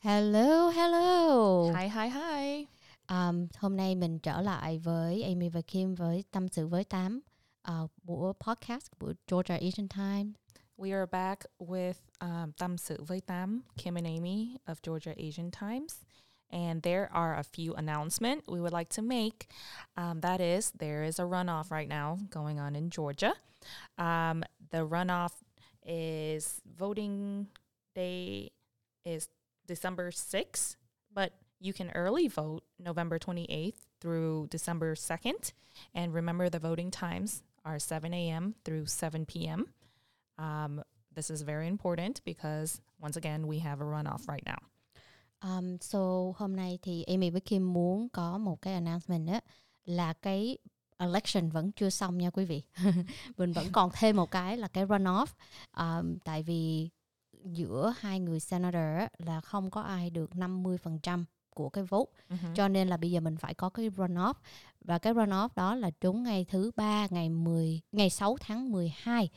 Hello, hello. Hi, hi, hi. Um, hôm nay mình trở lại với Amy và Kim với tâm sự với tám uh, của podcast của Georgia Asian Time. We are back with um, Tâm sự với Tam, Kim and Amy of Georgia Asian Times. And there are a few announcements we would like to make. Um, that is, there is a runoff right now going on in Georgia. Um, the runoff is voting day is December 6th, but you can early vote November 28th through December 2nd. And remember, the voting times are 7 a.m. through 7 p.m. Um, this is very important because, once again, we have a runoff right now. Um, so hôm nay thì Amy với Kim muốn có một cái announcement đó là cái election vẫn chưa xong nha quý vị. mình vẫn còn thêm một cái là cái runoff. Um, tại vì giữa hai người senator là không có ai được 50% của cái vote. Mhm. cho nên là bây giờ mình phải có cái runoff. Và cái runoff đó là trúng ngày thứ ba ngày 10 ngày 6 tháng 12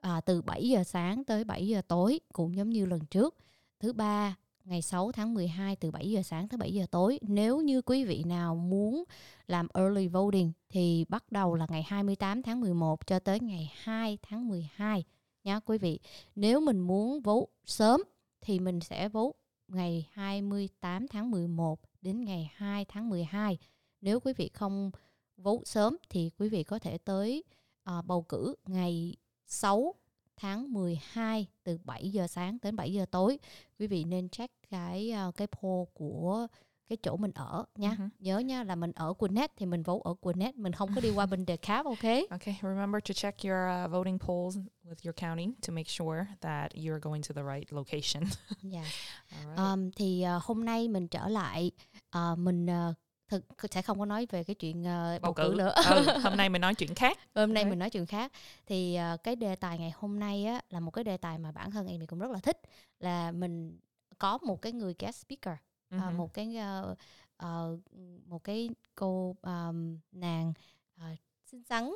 à, từ 7 giờ sáng tới 7 giờ tối cũng giống như lần trước. Thứ ba ngày 6 tháng 12 từ 7 giờ sáng tới 7 giờ tối. Nếu như quý vị nào muốn làm early voting thì bắt đầu là ngày 28 tháng 11 cho tới ngày 2 tháng 12 nhá quý vị nếu mình muốn vú sớm thì mình sẽ vú ngày 28 tháng 11 đến ngày 2 tháng 12. Nếu quý vị không vú sớm thì quý vị có thể tới à, bầu cử ngày 6 tháng 12 từ 7 giờ sáng đến 7 giờ tối. Quý vị nên check cái ờ, cái poll của cái chỗ mình ở nha. Mhm. Nhớ nha là mình ở Quinnet thì mình vote ở Quinnet, mình không có đi qua bên DeKalb, ok? Okay, remember to check your uh, voting polls with your county to make sure that you're going to the right location. Dạ. All right. Um, thì uh, hôm nay mình trở lại uh, mình uh, thực sẽ không có nói về cái chuyện uh, bầu, cử nữa. Ừ, hôm nay mình nói chuyện khác. hôm nay Ok. mình nói chuyện khác thì uh, cái đề tài ngày hôm nay á là một cái đề tài mà bản thân em cũng rất là thích là mình có một cái người guest speaker à, Mhm. một cái ờ, ờ, một cái cô um, nàng ờ, xinh xắn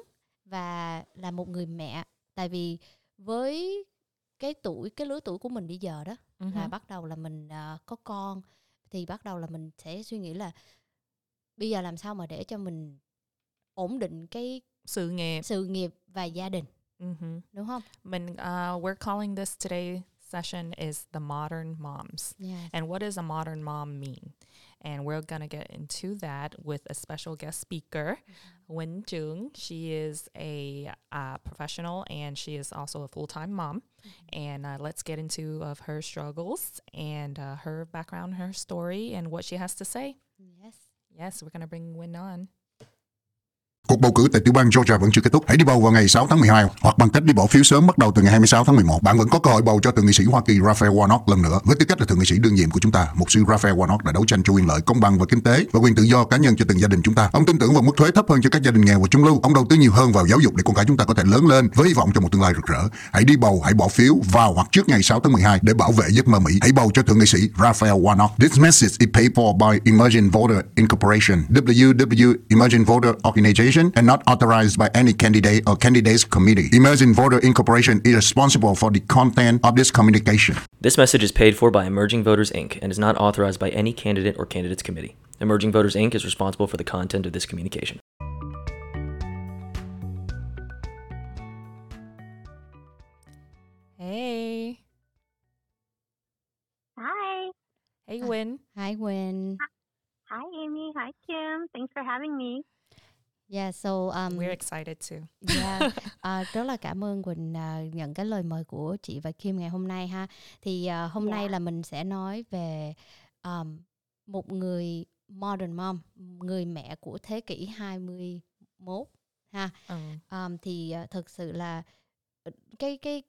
và là một người mẹ tại vì với cái tuổi cái lứa tuổi của mình bây giờ đó là Mhm. bắt đầu là mình ờ, có con thì bắt đầu là mình sẽ suy nghĩ là bây giờ làm sao mà để cho mình ổn định cái Sự nghiệp. sự nghiệp và gia đình Mhm. đúng không? Mình, uh, we're calling this today session is the modern moms. Yeah. And what does a modern mom mean? And we're going to get into that with a special guest speaker, Wen Jung. She is a uh, professional and she is also a full time mom. And uh, let's get into of her struggles and uh, her background, her story, and what she has to say. Yes. Yes, we're going to bring Wen on. Cuộc bầu cử tại tiểu bang Georgia vẫn chưa kết thúc. Hãy đi bầu vào ngày 6 tháng 12 hoặc bằng cách đi bỏ phiếu sớm bắt đầu từ ngày 26 tháng 11. Bạn vẫn có cơ hội bầu cho thượng nghị sĩ Hoa Kỳ Raphael Warnock lần nữa. Với tư cách là thượng nghị sĩ đương nhiệm của chúng ta, mục sư Raphael Warnock đã đấu tranh cho quyền lợi công bằng và kinh tế và quyền tự do cá nhân cho từng gia đình chúng ta. Ông tin tưởng vào mức thuế thấp hơn cho các gia đình nghèo và trung lưu. Ông đầu tư nhiều hơn vào giáo dục để con cái chúng ta có thể lớn lên với hy vọng cho một tương lai rực rỡ. Hãy đi bầu, hãy bỏ phiếu vào hoặc trước ngày 6 tháng 12 để bảo vệ giấc mơ Mỹ. Hãy bầu cho thượng nghị sĩ Raphael Warnock. This message is paid for by Emerging Voter Incorporation, WW Emerging Voter Organization, and not authorized by any candidate or candidates committee. Emerging Voter Incorporation is responsible for the content of this communication. This message is paid for by Emerging Voters Inc. and is not authorized by any candidate or candidates committee. Emerging Voters Inc. is responsible for the content of this communication. Hey. Hi. Hey, Hi. Wen. Hi Gwen. Hi, Amy. Hi, Kim. Thanks for having me. Yeah, so um, We're excited too. yeah, à, rất là cảm ơn Quỳnh à, nhận cái lời mời của chị và Kim ngày hôm nay ha. Thì à, hôm Dạ. nay là mình sẽ nói về um, một người modern mom, người mẹ của thế kỷ 21 ha. Um, Um, thì uh, thực sự là ờ, cái cái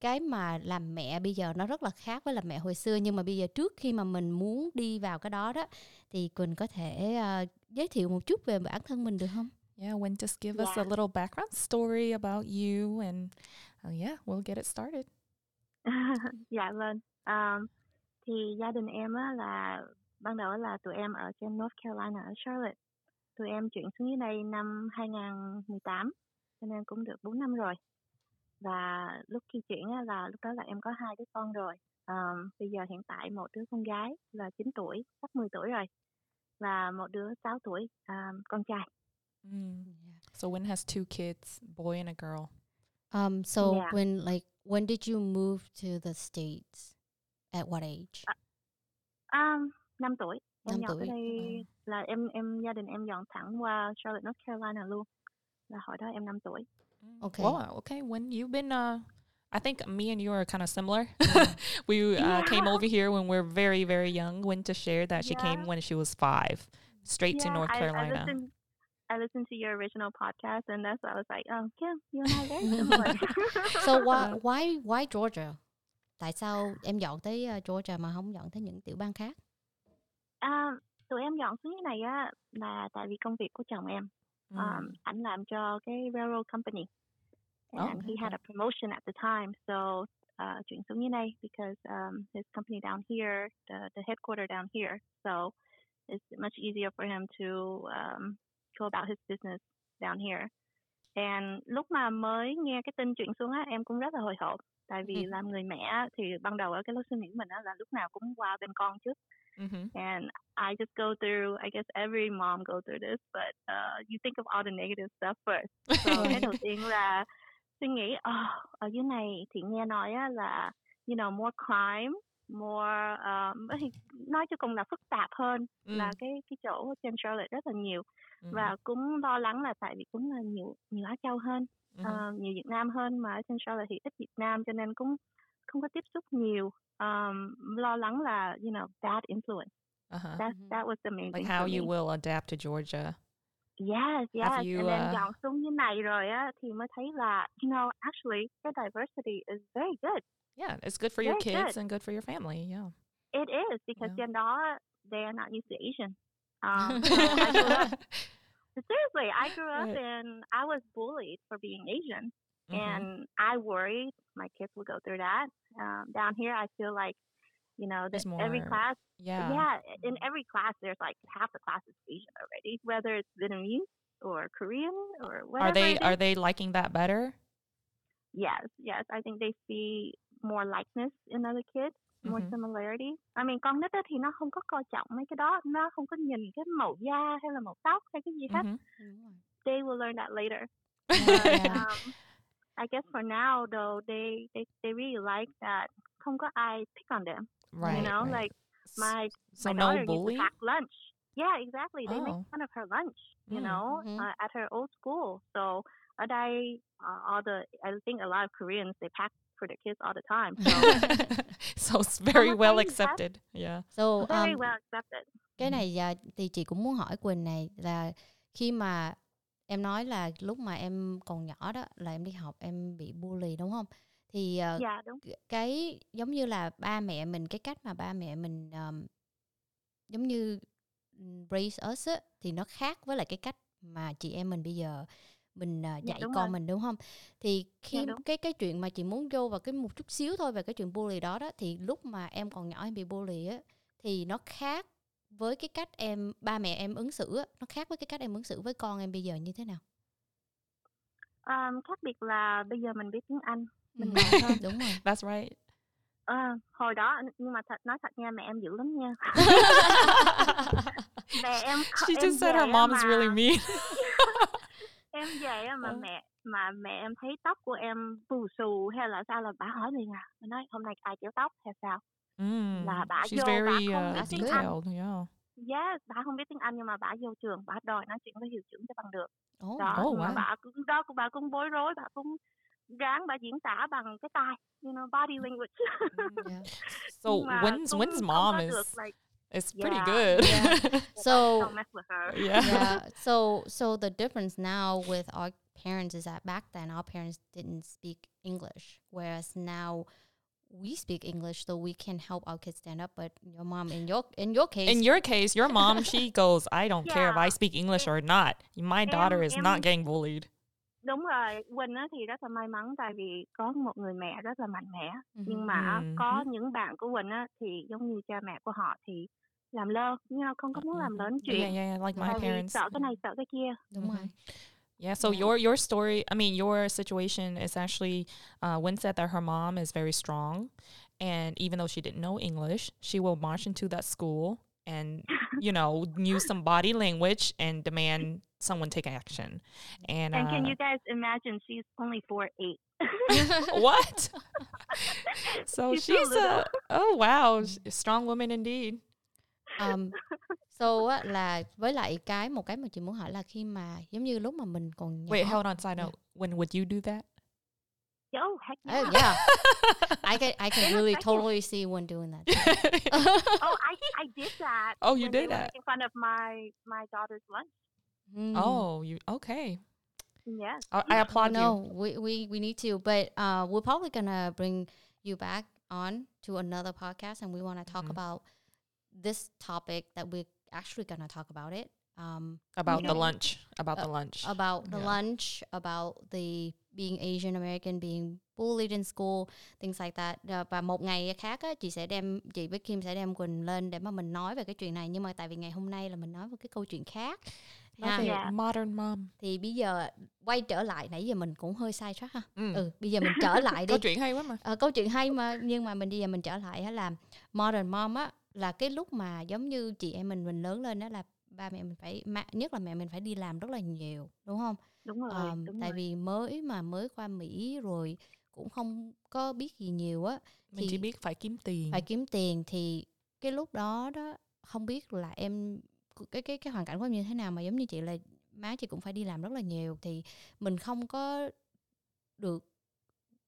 cái mà làm mẹ bây giờ nó rất là khác với làm mẹ hồi xưa nhưng mà bây giờ trước khi mà mình muốn đi vào cái đó đó thì Quỳnh có thể ờ, giới thiệu một chút về bản thân mình được không? yeah, Wen, just give us a Yeah. little background story about you and uh, yeah, we'll get it started. dạ vâng. Um, thì gia đình em á là ban đầu là tụi em ở trên North Carolina ở Charlotte. Tụi em chuyển xuống dưới đây năm 2018 cho nên cũng được 4 năm rồi. Và lúc khi chuyển á là lúc đó là em có hai đứa con rồi. um, bây giờ hiện tại một đứa con gái là 9 tuổi sắp 10 tuổi rồi và một đứa 6 tuổi um, con trai Mm. So Win has two kids, boy and a girl. Um, so Yeah. when like when did you move to the states? At what age? um, 5 tuổi em Năm dọn tuổi. tới đây là em em gia đình em dọn thẳng qua Charlotte North Carolina luôn là hồi đó em 5 tuổi Okay. Well, okay. When you've been, uh, I think me and you are kind of similar. we uh, came over here when we are very, very young. Winter shared that she came when she was five, straight to Yeah, North I, I Carolina. listened, I listened to your original podcast, and that's why I was like, oh, Kim, you and I are very similar. So why why why Georgia? Tại sao em dọn tới Georgia mà không dọn tới những tiểu bang khác? à, tụi em dọn xuống như này á là tại vì công việc của chồng em. Mm. Um, ảnh làm cho cái railroad company, Oh, and he had a promotion at the time, so uh, xuống như này because um, his company down here, the the headquarter down here, so it's much easier for him to um, go about his business down here. And lúc mà mới nghe cái tin chuyển xuống á, em cũng rất là hồi hộp. Tại vì Ừ. làm người mẹ thì ban đầu ở cái lối suy nghĩ mình á là lúc nào cũng qua bên con trước. Mhm. And I just go through, I guess every mom go through this, but uh, you think of all the negative stuff first. So cái đầu tiên là suy nghĩ, oh, ở dưới này thì nghe nói á là, you know, more crime, more, um, nói cho cùng là phức tạp hơn là Mm. cái cái chỗ trên Charlotte rất là nhiều Mhm. và cũng lo lắng là tại vì cũng là nhiều nhiều Á Châu hơn, Mhm. ờ, nhiều Việt Nam hơn mà ở trên Charlotte thì ít Việt Nam cho nên cũng không có tiếp xúc nhiều. Um, lo lắng là you know bad influence. Uh-huh. That that was the main Like how you will adapt to Georgia. Yes, yes. You, And then uh, xuống như này rồi á thì mới thấy là you know actually the diversity is very good. Yeah, it's good for your kids good. and good for your family. Yeah. It is because yeah. they're not they are not used to Asian. Um, so I grew up seriously. I grew up Right. and I was bullied for being Asian. Mhm. and I worried my kids will go through that. Um, down here, I feel like, you know, that There's every class, yeah. yeah, in every class, there's like half the class is Asian already, whether it's Vietnamese or Korean or whatever. Are they are they liking that better? Yes, yes. I think they see more likeness in other kids, more Mhm. similarity. I mean, con nít thì nó không có coi trọng mấy cái đó, nó không có nhìn cái màu da hay là màu tóc hay cái gì hết. Mhm. They will learn that later. Yeah. um, I guess for now though they they, they really like that không có ai pick on them. Right. you know, right. like my so my no daughter used bullying. to pack lunch. Yeah, exactly. They Oh. make fun of her lunch, you Mm. know, Mhm. uh, at her old school. So đây uh, all the I think a lot of Koreans they pack for their kids all the time. So so it's very well you have? accepted. Yeah. So very um, well accepted. cái này à, thì chị cũng muốn hỏi Quỳnh này là khi mà em nói là lúc mà em còn nhỏ đó là em đi học em bị bully đúng không? Thì ờ, Yeah, đúng. cái giống như là ba mẹ mình cái cách mà ba mẹ mình um, giống như raise us á, thì nó khác với lại cái cách mà chị em mình bây giờ mình uh, dạy đúng con rồi. mình đúng không? Thì khi Dạ, đúng. cái cái chuyện mà chị muốn vô vào cái một chút xíu thôi về cái chuyện bully đó đó thì lúc mà em còn nhỏ em bị bully á thì nó khác với cái cách em ba mẹ em ứng xử á, nó khác với cái cách em ứng xử với con em bây giờ như thế nào? Um, khác biệt là bây giờ mình biết tiếng Anh. Mình Ừ, hơn. đúng rồi. That's right. Ờ, hồi đó nhưng mà thật nói thật nha mẹ em dữ lắm nha. mẹ em She em just said her mom's mà- really mean. em về á mà Ờ. mẹ mà mẹ em thấy tóc của em bù xù hay là sao là bà hỏi liền à bà nói hôm nay ai kéo tóc hay sao Mm. Là bà She's vô, bà very không uh, biết tiếng Anh. detailed. Yeah. yes bà không biết tiếng anh nhưng mà bà vô trường bà đòi nói chuyện với hiệu trưởng cho bằng được Ồ, đó Oh, wow. bà cũng đó bà cũng bối rối bà cũng ráng bà diễn tả bằng cái tai you know body mm. language yeah. So when's mà Win's cũng Win's không mom is được, like, is pretty Yeah, good. yeah. So don't mess with her yeah. yeah. So so the difference now with our parents is that back then our parents didn't speak English, whereas now we speak English, so we can help our kids stand up. But your mom, in your in your case, In your case, your mom, she goes, I don't care if I speak English or not. My daughter Em- is em- not getting bullied. Đúng rồi Quỳnh á thì rất là may mắn tại vì có một người mẹ rất là mạnh mẽ nhưng mà có những bạn của Quỳnh á thì giống như cha mẹ của họ thì làm lơ nhưng mà không có muốn làm Mhm. lớn chuyện yeah, yeah, like my tại vì parents. sợ cái này sợ cái kia đúng rồi. Yeah, so your your story, I mean, your situation is actually uh Win said that her mom is very strong And even though she didn't know English, she will march into that school and, you know, use some body language and demand someone take action. And, And can uh, you guys imagine she's only four eight? what? so She's she's little. a oh wow, s- strong woman indeed. um, so á, là với lại cái một cái mà chị muốn hỏi là khi mà giống như lúc mà mình còn nhỏ Wait, hold on. Side Yeah. note: When would you do that? Oh heck yeah. Oh, yeah I can I can really totally see one doing that Oh, I I did that. Oh, you did that? in front of my my daughter's lunch. Mm. oh, you okay? Yes. I, I applaud no, you. we, we we need to, but uh, we're probably gonna bring you back on to another podcast, and we want to talk Mhm. about this topic that we're actually gonna talk about it. Um, About the know, lunch. About the lunch. about the Yeah. lunch, about the being Asian American, being bullied in school, things like that. Ờ, Và một ngày khác á, chị sẽ đem chị với Kim sẽ đem Quỳnh lên để mà mình nói về cái chuyện này. Nhưng mà tại vì ngày hôm nay là mình nói về cái câu chuyện khác. Love Ha. it. Yeah. Modern mom. Thì bây giờ quay trở lại nãy giờ mình cũng hơi sai track ha. Ừ. Ừ, bây giờ mình trở lại đi. Câu chuyện hay quá mà. Ờ, câu chuyện hay mà nhưng mà mình bây giờ mình trở lại á là modern mom á là cái lúc mà giống như chị em mình mình lớn lên đó là ba mẹ mình phải nhất là mẹ mình phải đi làm rất là nhiều đúng không? Đúng rồi, Ờm, đúng tại rồi. vì mới mà mới qua Mỹ rồi cũng không có biết gì nhiều á Mình chỉ biết phải kiếm tiền. phải kiếm tiền thì cái lúc đó đó không biết là em cái cái cái hoàn cảnh của em như thế nào mà giống như chị là má chị cũng phải đi làm rất là nhiều thì mình không có được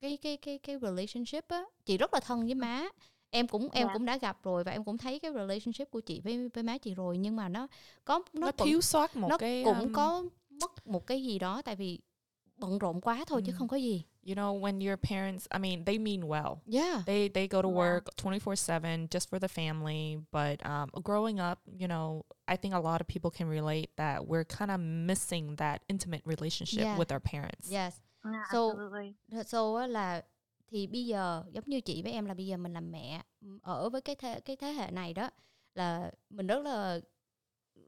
cái cái cái cái relationship á chị rất là thân với má em cũng em Dạ. cũng đã gặp rồi và em cũng thấy cái relationship của chị với với má chị rồi nhưng mà nó có nó, nó vẫn- thiếu sót một nó cái cũng um, có mất một cái gì đó tại vì bận rộn quá thôi chứ Ừ. không có gì you know when your parents I mean they mean well. yeah They they go to work 24/7 just for the family, but um, growing up, you know, I think a lot of people can relate that we're kind of missing that intimate relationship Yeah. with our parents. yes Yeah, So- absolutely. so là thì bây giờ giống như chị với em là bây giờ mình làm mẹ ở với cái thế cái thế hệ này đó là mình rất là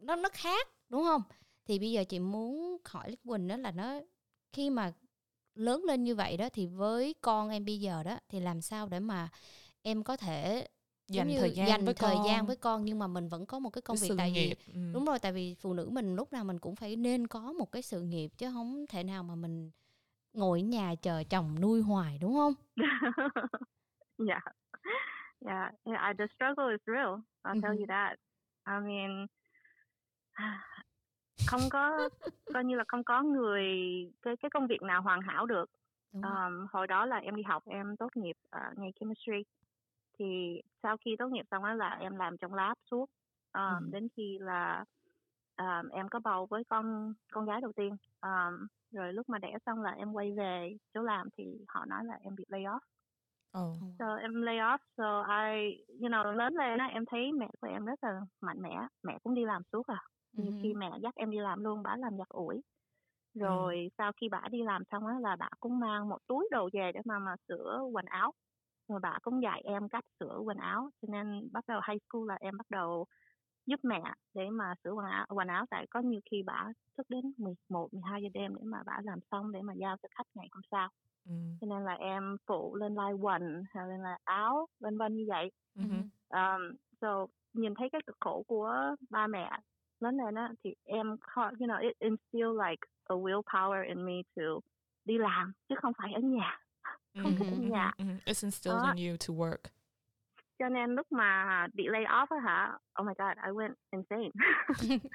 nó nó khác đúng không thì bây giờ chị muốn hỏi Lý Quỳnh đó là nó khi mà lớn lên như vậy đó thì với con em bây giờ đó thì làm sao để mà em có thể Dành như thời gian dành với thời con, gian với con nhưng mà mình vẫn có một cái công cái việc tại vì nghiệp. Ừ. đúng rồi tại vì phụ nữ mình lúc nào mình cũng phải nên có một cái sự nghiệp chứ không thể nào mà mình ngồi ở nhà chờ chồng nuôi hoài đúng không yeah. Yeah. Yeah. The struggle is real. I'll tell you Mhm. that. I mean, không có coi như là không có người cái cái công việc nào hoàn hảo được. Um, hồi đó là em đi học em tốt nghiệp uh, ngành chemistry thì sau khi tốt nghiệp xong đó là em làm trong lab suốt um, Ừ. đến khi là um, em có bầu với con con gái đầu tiên um, rồi lúc mà đẻ xong là em quay về chỗ làm thì họ nói là em bị lay off Oh. so em lay off so I you know lớn lên á em thấy mẹ của em rất là mạnh mẽ mẹ cũng đi làm suốt à nhiều khi mẹ dắt em đi làm luôn bà làm giặt ủi. Rồi sau khi bà đi làm xong á là bà cũng mang một túi đồ về để mà mà sửa quần áo. Rồi bà cũng dạy em cách sửa quần áo cho nên bắt đầu high school là em bắt đầu giúp mẹ để mà sửa quần áo quần áo. Tại có nhiều khi bà thức đến 11, 12 giờ đêm để mà bà làm xong để mà giao cho khách ngày hôm sau. Ừ. cho nên là em phụ lên lai quần hay lên là áo vân vân như vậy. Mhm. um, so nhìn thấy cái cực khổ của ba mẹ lớn lên á thì em you know it instill like a willpower in me to đi làm chứ không phải ở nhà không thích ở Mhm, nhà mhm, mhm. It's instilled Đó. in you to work. cho nên lúc mà bị lay off á hả oh my god I went insane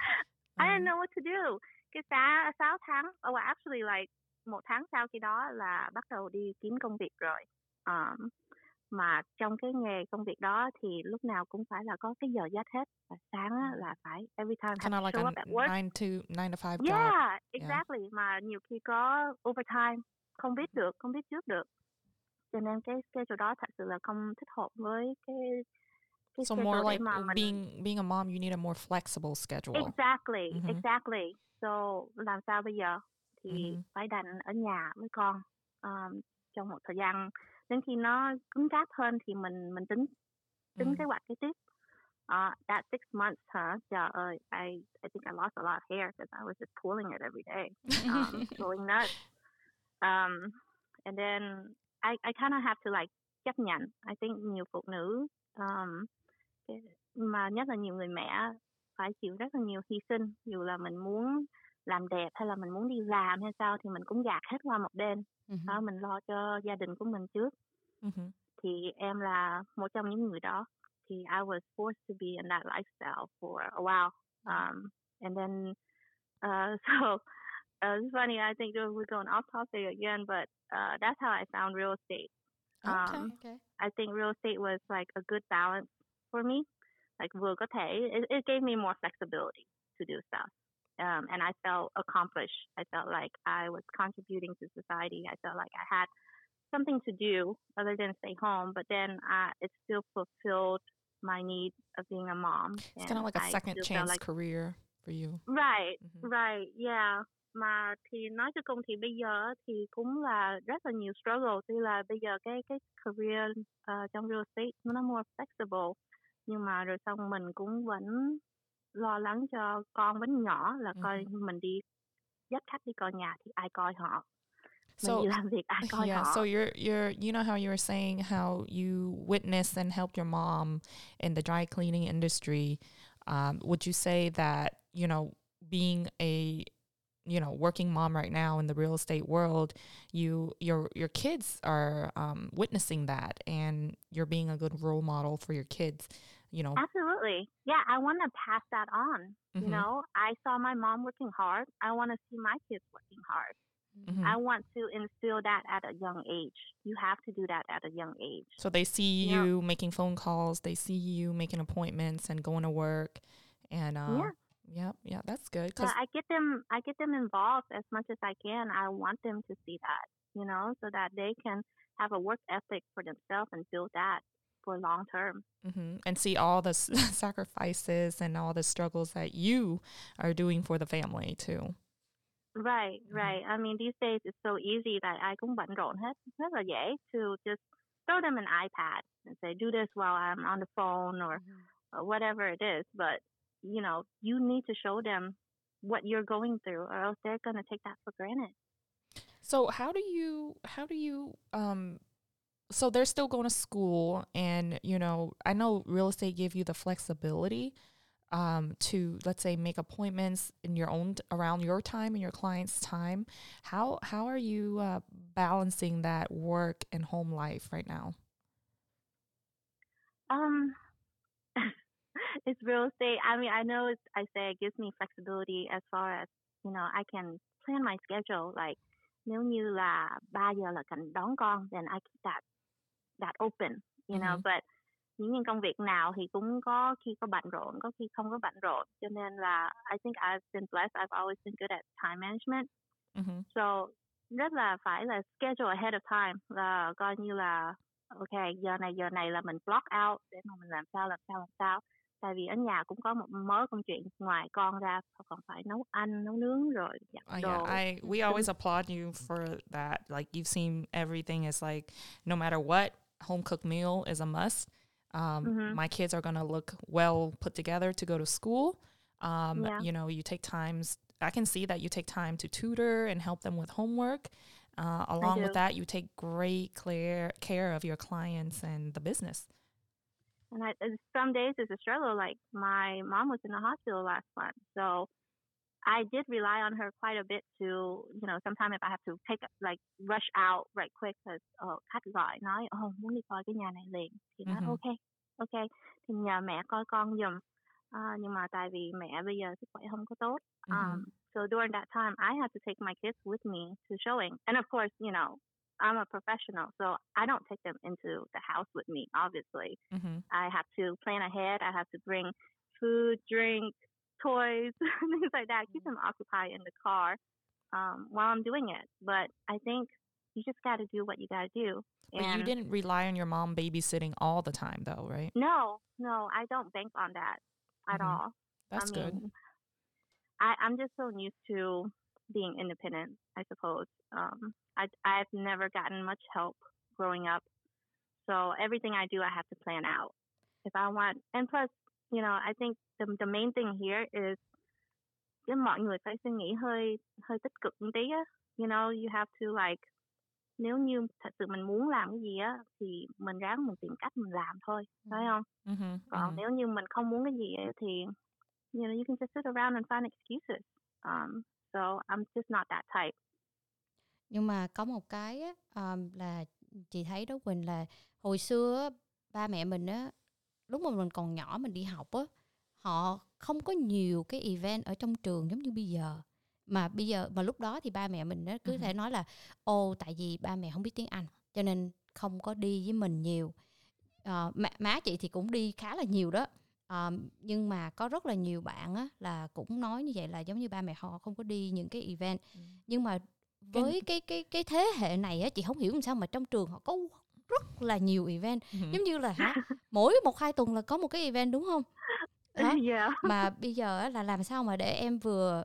I didn't Um, know what to do cái sáu sáu tháng oh well, actually like một tháng sau khi đó là bắt đầu đi kiếm công việc rồi um, mà trong cái nghề công việc đó thì lúc nào cũng phải là có cái giờ giấc hết và sáng á, là phải every time kind of like show a up at work nine to nine to five job. yeah exactly mà nhiều khi có overtime không biết được không biết trước được cho nên cái schedule đó thật sự là không thích hợp với cái cái So more like mà mình being being a mom, you need a more flexible schedule. Exactly, Mhm. exactly. So làm sao bây giờ thì Mhm. phải đành ở nhà với con um, trong một thời gian đến khi nó cứng cáp hơn thì mình mình tính tính Mm. kế hoạch kế tiếp. Uh, that six months hả? Trời ơi, I I think I lost a lot of hair because I was just pulling it every day, um, going nuts. Um, and then I I kind of have to like chấp nhận I think nhiều phụ nữ um, mà nhất là nhiều người mẹ phải chịu rất là nhiều hy sinh dù là mình muốn làm đẹp hay là mình muốn đi làm hay sao thì mình cũng gạt hết qua một bên uh-huh. đó mình lo cho gia đình của mình trước. Uh-huh. thì em là một trong những người đó. Thì I was forced to be in that lifestyle for a while. Um, and then uh, so uh, it's funny I think we're going off topic again but uh, that's how I found real estate. Okay, um, okay. I think real estate was like a good balance for me. Like vừa có thể it, it gave me more flexibility to do stuff um, and I felt accomplished. I felt like I was contributing to society. I felt like I had something to do other than stay home, but then uh, it still fulfilled my need of being a mom. It's kind of like a I second chance like, career for you. Right, mm-hmm. right, yeah. Mà thì nói cho cùng thì bây giờ thì cũng là rất là nhiều struggle. Tuy là bây giờ cái cái career uh, trong real estate nó more flexible, nhưng mà rồi xong mình cũng vẫn lo lắng cho con vẫn nhỏ là coi mm-hmm. mình đi dắt khách đi coi nhà thì ai coi họ? So yeah so you're you're you know how you were saying how you witnessed and helped your mom in the dry cleaning industry um, would you say that you know being a you know working mom right now in the real estate world you your your kids are um, witnessing that and you're being a good role model for your kids you know? Absolutely. Yeah i want to pass that on mm-hmm. you know? I saw my mom working hard i want to see my kids working hard. Mm-hmm. i want to instill that at a young age you have to do that at a young age. So they see you, you making phone calls they see you making appointments and going to work and uh, yeah. yeah yeah that's good yeah, i get them i get them involved as much as i can i want them to see that you know? So that they can have a work ethic for themselves and build that for long term. Mm-hmm. And see all the sacrifices and all the struggles that you are doing for the family too. Right, mm-hmm. right. I mean, these days it's so easy that I cũng bận rộn hết, rất là dễ to just throw them an iPad and say, do this while I'm on the phone or, mm-hmm. or whatever it is. But, you know, you need to show them what you're going through or else they're going to take that for granted. So how do you, how do you, um, so they're still going to school and you know i know real estate gave you the flexibility um, to let's say make appointments in your own around your time and your client's time. How how are you uh, balancing that work and home life right now? Um it's real estate. I mean i know it's i say it gives me flexibility as far as you know i can plan my schedule like nếu như là 3 giờ là đón con then I keep that that open you know mm-hmm. but những công việc nào thì cũng có khi có bận rộn có khi không có bận rộn. Cho nên là I think I've been blessed I've always been good at time management. Mm-hmm. so rất là phải là schedule ahead of time là coi như là ok giờ này giờ này là mình block out để mà mình làm sao làm sao làm sao. Tại vì ở nhà cũng có một mớ công chuyện ngoài con ra còn phải nấu ăn nấu nướng rồi giặt uh, yeah, I we always applaud you for that. Like you've seen everything is like no matter what home cooked meal is a must. Um, mm-hmm. My kids are going to look well put together to go to school. Um, yeah. You know, you take times, I can see that you take time to tutor and help them with homework. Uh, along with that, you take great clear care of your clients and the business. And I, some days it's a struggle. Like my mom was in the hospital last month, so I did rely on her quite a bit to, you know, sometimes if I have to take like rush out right quick because uh, khách gọi nói, oh, muốn đi coi cái nhà này liền thì nói mm-hmm. ok, ok thì nhờ mẹ coi con giùm. Uh, nhưng mà tại vì mẹ bây giờ sức khỏe không có tốt. Mm-hmm. Um, so during that time, I had to take my kids with me to showing, and of course, you know, I'm a professional, so I don't take them into the house with me. Obviously, mm-hmm. I have to plan ahead. I have to bring food, drink, toys, things like that. Keep them occupied in the car um, while I'm doing it. But I think you just got to do what you got to do. And but you didn't rely on your mom babysitting all the time, though, right? No, no, I don't bank on that at mm-hmm. all. That's I good. I, I'm just so used to being independent, I suppose. Um, I, I've never gotten much help growing up. So everything I do, I have to plan out. If I want, and plus, you know, I think the the main thing here is cái mọi người phải suy nghĩ hơi hơi tích cực một tí á. You know, you have to like nếu như thật sự mình muốn làm cái gì á thì mình ráng mình tìm cách mình làm thôi phải không Mm-hmm. còn nếu như mình không muốn cái gì á, thì you know you can just sit around and find excuses um, so I'm just not that type nhưng mà có một cái á, um, là chị thấy đó Quỳnh là hồi xưa ba mẹ mình á lúc mà mình còn nhỏ mình đi học á họ không có nhiều cái event ở trong trường giống như bây giờ mà bây giờ mà lúc đó thì ba mẹ mình á cứ Ừ. thể nói là ô tại vì ba mẹ không biết tiếng Anh cho nên không có đi với mình nhiều Ờ, má, má chị thì cũng đi khá là nhiều đó Ờ, nhưng mà có rất là nhiều bạn á là cũng nói như vậy là giống như ba mẹ họ không có đi những cái event Ừ. nhưng mà với cái cái cái thế hệ này á chị không hiểu làm sao mà trong trường họ có rất là nhiều event. Giống như là hả mỗi một hai tuần là có một cái event đúng không? Đó. yeah mà bây giờ là làm sao mà để em vừa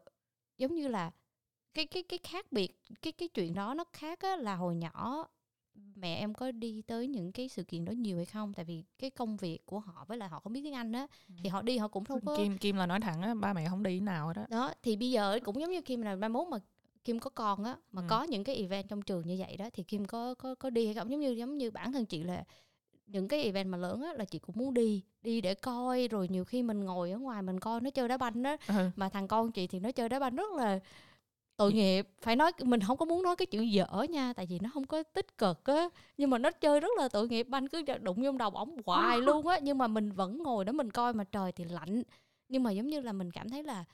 giống như là cái cái cái khác biệt cái cái chuyện đó nó khác á, là hồi nhỏ mẹ em có đi tới những cái sự kiện đó nhiều hay không? Tại vì cái công việc của họ với lại họ không biết tiếng Anh á thì họ đi họ cũng không có Kim Kim là nói thẳng á, ba mẹ không đi nào hết á. đó thì bây giờ cũng giống như Kim là mai mốt mà Kim có con á mà Ừ. có những cái event trong trường như vậy đó thì Kim có có có đi hay không? Giống như giống như bản thân chị là những cái event mà lớn á là chị cũng muốn đi đi để coi. Rồi nhiều khi mình ngồi ở ngoài mình coi nó chơi đá banh á Ừ. mà thằng con chị thì nó chơi đá banh rất là tội nghiệp. Phải nói mình không có muốn nói cái chữ dở nha tại vì nó không có tích cực á. Nhưng mà nó chơi rất là tội nghiệp banh cứ đụng vô đầu ổng hoài luôn á. Nhưng mà mình vẫn ngồi đó mình coi mà trời thì lạnh. Nhưng mà giống như là mình cảm thấy là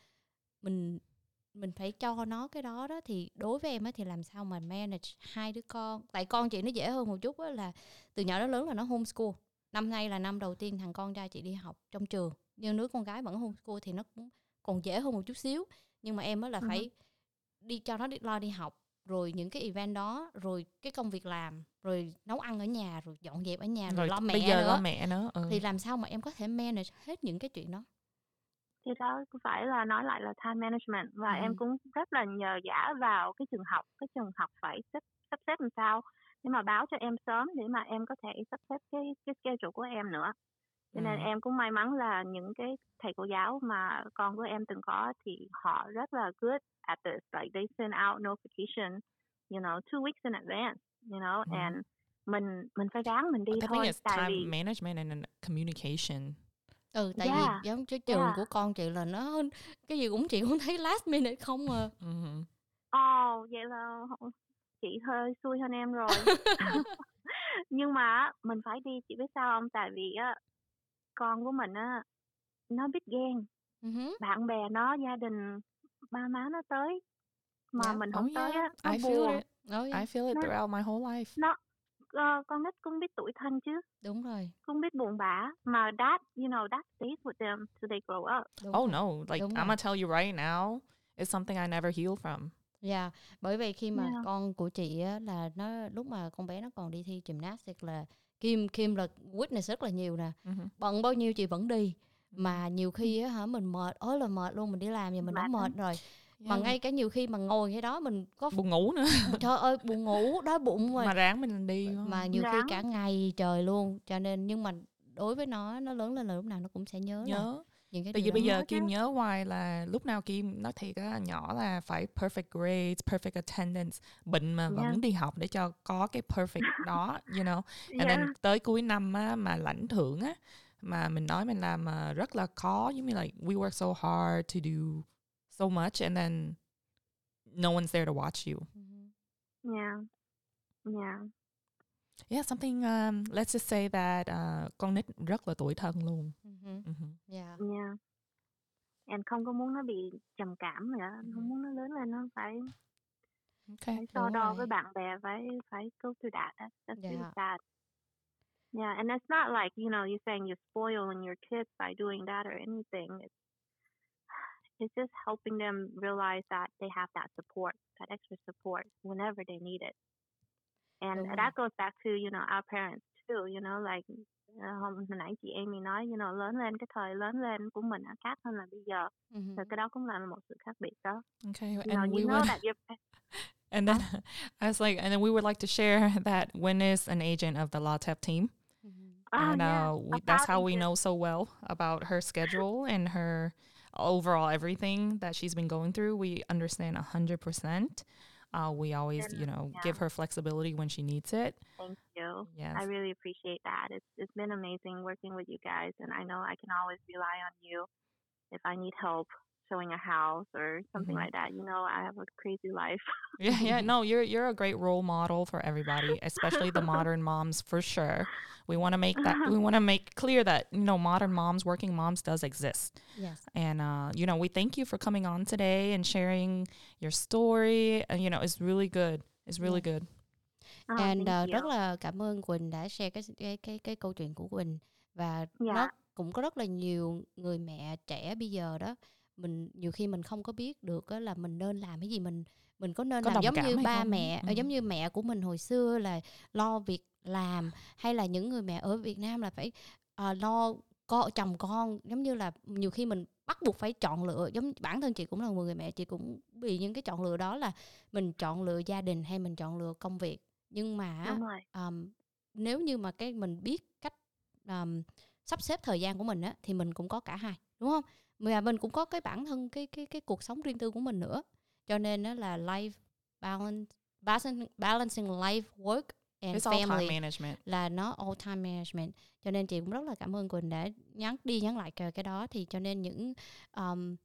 mình mình phải cho nó cái đó đó thì đối với em á thì làm sao mà manage hai đứa con tại con chị nó dễ hơn một chút á là từ nhỏ đến lớn là nó homeschool năm nay là năm đầu tiên thằng con trai chị đi học trong trường nhưng đứa con gái vẫn homeschool thì nó cũng còn dễ hơn một chút xíu nhưng mà em á là Ừ. phải đi cho nó đi lo đi học rồi những cái event đó rồi cái công việc làm rồi nấu ăn ở nhà rồi dọn dẹp ở nhà rồi, Rồi lo mẹ bây giờ nữa lo mẹ nữa. Ừ. thì làm sao mà em có thể manage hết những cái chuyện đó thì đó cũng phải là nói lại là time management và Ừ. em cũng rất là nhờ giả vào cái trường học cái trường học phải sắp sắp xếp làm sao để mà báo cho em sớm để mà em có thể sắp xếp cái cái schedule của em nữa cho nên Ừ. em cũng may mắn là những cái thầy cô giáo mà con của em từng có thì họ rất là good at this like they send out notification you know two weeks in advance you know Mhm. and mình mình phải ráng mình đi think thôi tại time vì management and communication. Ừ tại Yeah. vì giống cái trường Yeah. của con chị là nó cái gì cũng chị cũng thấy last minute không à Mhm. Ồ, vậy là chị hơi xui hơn em rồi. Nhưng mà mình phải đi, chị biết sao không? Tại vì á, con của mình á, nó biết ghen. Ừ hứ. Bạn bè nó, gia đình, ba má nó tới. Mà Dạ. mình Oh không tới yeah, á, nó I buồn. feel it. Ờ, I feel it throughout my whole life. Nó, ờ, con nít cũng biết tuổi thân chứ. đúng rồi Cũng biết buồn bã. Mà that, you know, that stays with them till they grow up. đúng Oh rồi. no, like Đúng I'm gonna tell you right now, it's something I never healed from. Dạ, bởi vì khi mà Yeah. con của chị á, là nó lúc mà con bé nó còn đi thi gymnastics là Kim Kim là witness rất là nhiều nè. Mhm. Bận bao nhiêu chị vẫn đi. Mà nhiều khi á hả mình mệt, ối là mệt luôn, mình đi làm và mình đã Mệt rồi. Mà Yeah, ngay cả nhiều khi mà ngồi cái đó mình có buồn ngủ nữa. trời ơi buồn ngủ, đói bụng rồi. mà ráng mình đi. Mà nhiều khi Ráng. cả ngày trời luôn. Cho nên nhưng mà đối với nó nó lớn lên là lúc nào nó cũng sẽ nhớ, là nhớ. những cái Tại vì bây giờ Kim nhớ hoài là lúc nào Kim nói thiệt á nhỏ là phải perfect grades, perfect attendance, bệnh mà Yeah. vẫn đi học để cho có cái perfect đó, you know. And Yeah. then tới cuối năm á mà lãnh thưởng á mà mình nói mình làm rất là khó giống như like we work so hard to do so much and then no one's there to watch you. Ừ. Yeah. Yeah. Yeah, something um, let's just say that uh, con nít rất là tuổi thân luôn. Ừ hứ. Mhm. Dạ. Yeah. Em không có muốn nó bị trầm cảm nữa, Ừ. không muốn nó lớn lên nó phải Okay. phải so đo rồi. với bạn bè, phải phải go through that. That's, that's really Yeah. sad. Yeah, and it's not like you know you're saying you're spoiling your kids by doing that or anything. It's it's just helping them realize that they have that support, that extra support whenever they need it. And rồi. that goes back to you know our parents too. You know, like hôm hồi nãy chị Amy nói, you know, lớn lên cái thời lớn lên của mình nó khác hơn là bây giờ. Hứ. Rồi mm-hmm. cái đó cũng là một sự khác biệt đó. Okay. You And know, we you know that your And then I was like, and then we would like to share that Win is an agent of the LATEP team. Mm-hmm. Ừ hứ. Oh, and yeah, uh, we, that's how we know so well about her schedule and her overall everything that she's been going through. We understand 100%. Uh, we always, you know, Yeah. give her flexibility when she needs it. Thank you. Yes. I really appreciate that. It's it's been amazing working with you guys, and I know I can always rely on you if I need help showing a house or something Mhm. like that. You know, I have a crazy life. Yeah, yeah. No, you're you're a great role model for everybody, especially the modern moms for sure. We want to make that we want to make clear that you know modern moms, working moms does exist. yes And uh, you know, we thank you for coming on today and sharing your story. And you know, it's really good. It's really good. Oh, And uh, rất là cảm ơn Quỳnh đã share cái cái cái cái câu chuyện của Quỳnh và Dạ. nó cũng có rất là nhiều người mẹ trẻ bây giờ đó mình nhiều khi mình không có biết được á là mình nên làm cái gì mình mình có nên Có làm giống như ba không? mẹ Ừ. giống như mẹ của mình hồi xưa là lo việc làm hay là những người mẹ ở Việt Nam là phải ờ, lo con chồng con giống như là nhiều khi mình bắt buộc phải chọn lựa giống bản thân chị cũng là một người mẹ chị cũng bị những cái chọn lựa đó là mình chọn lựa gia đình hay mình chọn lựa công việc nhưng mà um, nếu như mà cái mình biết cách um, sắp xếp thời gian của mình á thì mình cũng có cả hai đúng không mà mình cũng có cái bản thân cái cái cái cuộc sống riêng tư của mình nữa. Cho nên nó là life balance balancing, balancing life work and It's all family time management. là nó all time management. Cho nên chị cũng rất là cảm ơn Quỳnh đã nhắn đi nhắn lại cái cái đó. Thì cho nên những um,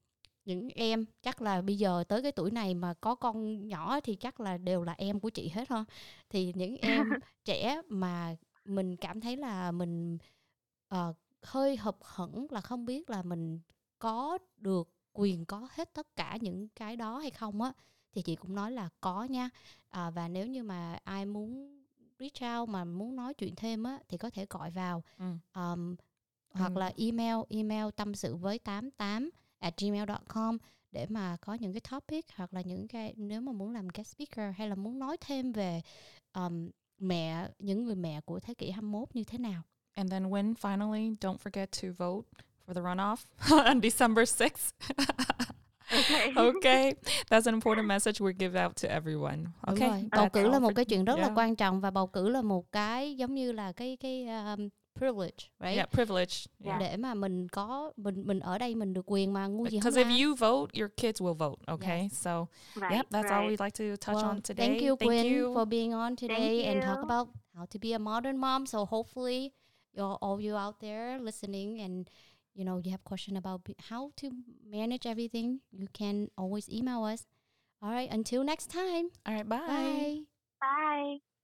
những em chắc là bây giờ tới cái tuổi này mà có con nhỏ thì chắc là đều là em của chị hết ha. Thì những em trẻ mà mình cảm thấy là mình ờ, hơi hụt hẫng là không biết là mình có được quyền có hết tất cả những cái đó hay không á thì chị cũng nói là có nha à, và nếu như mà ai muốn reach out mà muốn nói chuyện thêm á thì có thể gọi vào Ừ. um, hoặc Ừ. là email email tâm sự với 88 at gmail.com để mà có những cái topic hoặc là những cái nếu mà muốn làm guest speaker hay là muốn nói thêm về um, mẹ những người mẹ của thế kỷ 21 như thế nào And then when finally, don't forget to vote for the runoff on December 6th. Okay. okay. That's an important message we give out to everyone. Đúng Okay. rồi. bầu cử là một cái chuyện rất là quan trọng và bầu cử là một cái giống như là cái cái um, privilege right Yeah, privilege. Yeah. Yeah. để mà mình có mình mình ở đây mình được quyền mà ngu gì không Because if you vote, your kids will vote. Okay. So, Right. yep, that's all right. we'd like to touch Well, on today. Thank you, Quinn, you. for being on today and talk about how to be a modern mom. So hopefully, you're all you out there listening, and you know you have question about be- how to manage everything. You can always email us. All right. Until next time. all right. Bye. Bye.